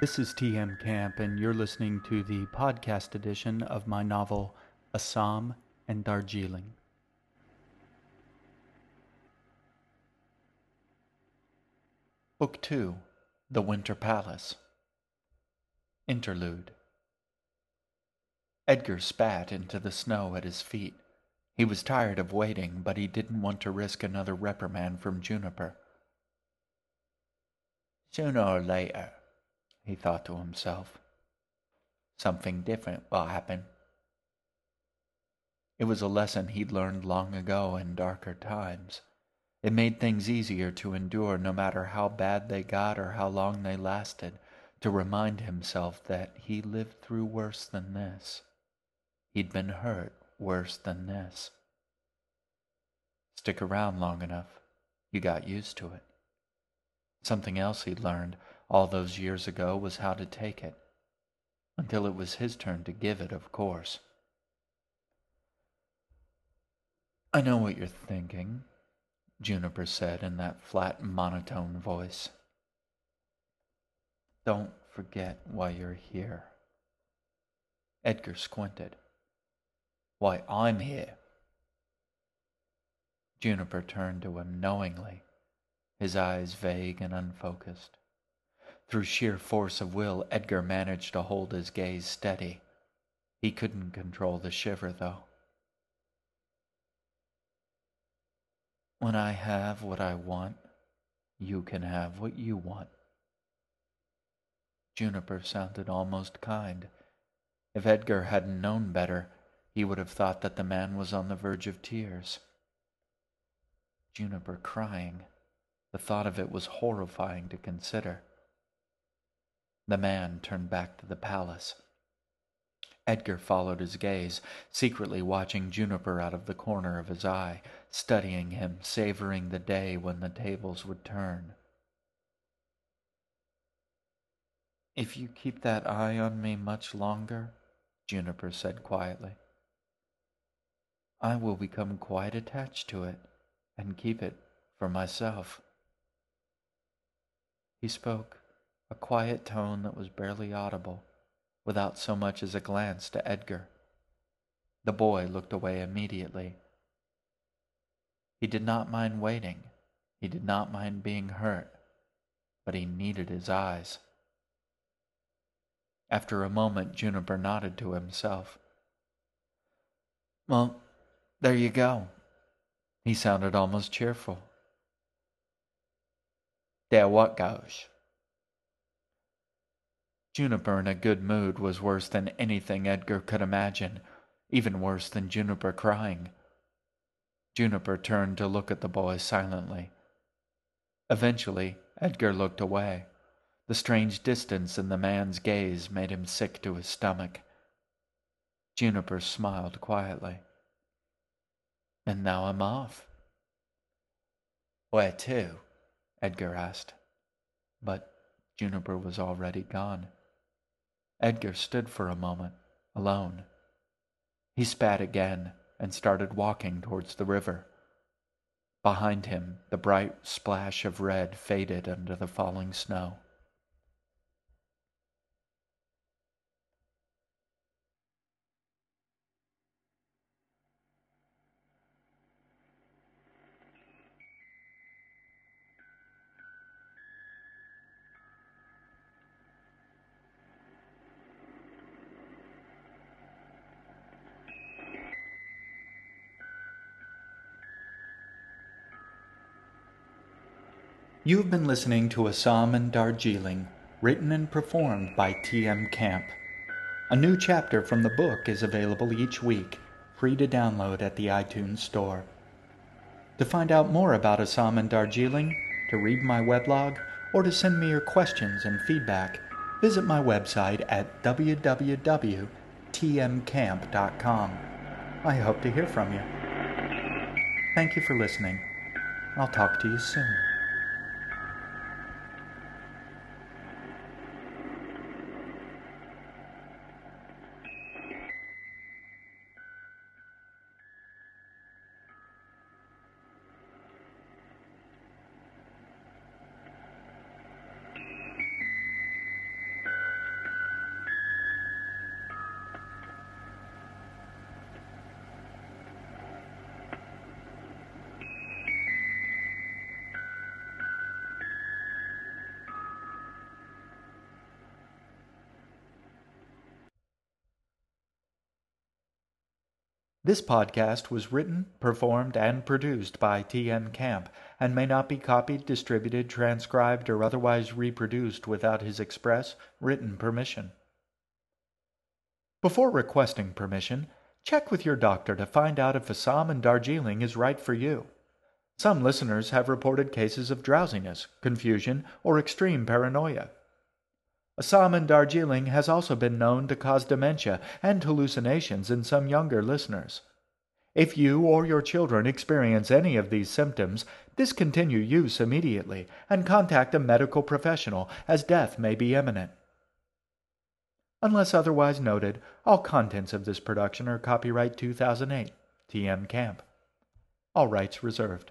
This is TM Camp, and you're listening to the podcast edition of my novel Assam and Darjeeling. Book 2 The Winter Palace Interlude Edgar spat into the snow at his feet. He was tired of waiting, but he didn't want to risk another reprimand from Juniper. Sooner or later, he thought to himself, something different will happen. It was a lesson he'd learned long ago in darker times. It made things easier to endure no matter how bad they got or how long they lasted, to remind himself that he lived through worse than this. He'd been hurt worse than this. Stick around long enough, you got used to it. Something else he'd learned all those years ago was how to take it, until it was his turn to give it, of course. I know what you're thinking, Juniper said in that flat monotone voice. Don't forget why you're here. Edgar squinted. Why I'm here. Juniper turned to him knowingly, his eyes vague and unfocused. Through sheer force of will, Edgar managed to hold his gaze steady. He couldn't control the shiver, though. When I have what I want, you can have what you want. Juniper sounded almost kind. If Edgar hadn't known better, he would have thought that the man was on the verge of tears. Juniper crying. The thought of it was horrifying to consider. The man turned back to the palace. Edgar followed his gaze, secretly watching Juniper out of the corner of his eye, studying him, savoring the day when the tables would turn. If you keep that eye on me much longer, Juniper said quietly, I will become quite attached to it and keep it for myself. He spoke, a quiet tone that was barely audible without so much as a glance to Edgar. The boy looked away immediately. He did not mind waiting. He did not mind being hurt, but he needed his eyes. After a moment, Juniper nodded to himself. Well, there you go. He sounded almost cheerful. There what goes? Juniper in a good mood was worse than anything Edgar could imagine, even worse than Juniper crying. Juniper turned to look at the boy silently. Eventually, Edgar looked away. The strange distance in the man's gaze made him sick to his stomach. Juniper smiled quietly. And now I'm off. Where to? Edgar asked. But Juniper was already gone. Edgar stood for a moment, alone. He spat again and started walking towards the river. Behind him, the bright splash of red faded under the falling snow. You have been listening to Assam and Darjeeling, written and performed by T.M. Camp. A new chapter from the book is available each week, free to download at the iTunes Store. To find out more about Assam and Darjeeling, to read my weblog, or to send me your questions and feedback, visit my website at www.tmcamp.com. I hope to hear from you. Thank you for listening. I'll talk to you soon. This podcast was written, performed, and produced by T.M. Camp and may not be copied, distributed, transcribed, or otherwise reproduced without his express written permission. Before requesting permission, check with your doctor to find out if Assam and Darjeeling is right for you. Some listeners have reported cases of drowsiness, confusion, or extreme paranoia. And Darjeeling has also been known to cause dementia and hallucinations in some younger listeners. If you or your children experience any of these symptoms, discontinue use immediately and contact a medical professional as death may be imminent. Unless otherwise noted, all contents of this production are copyright 2008, TM Camp. All rights reserved.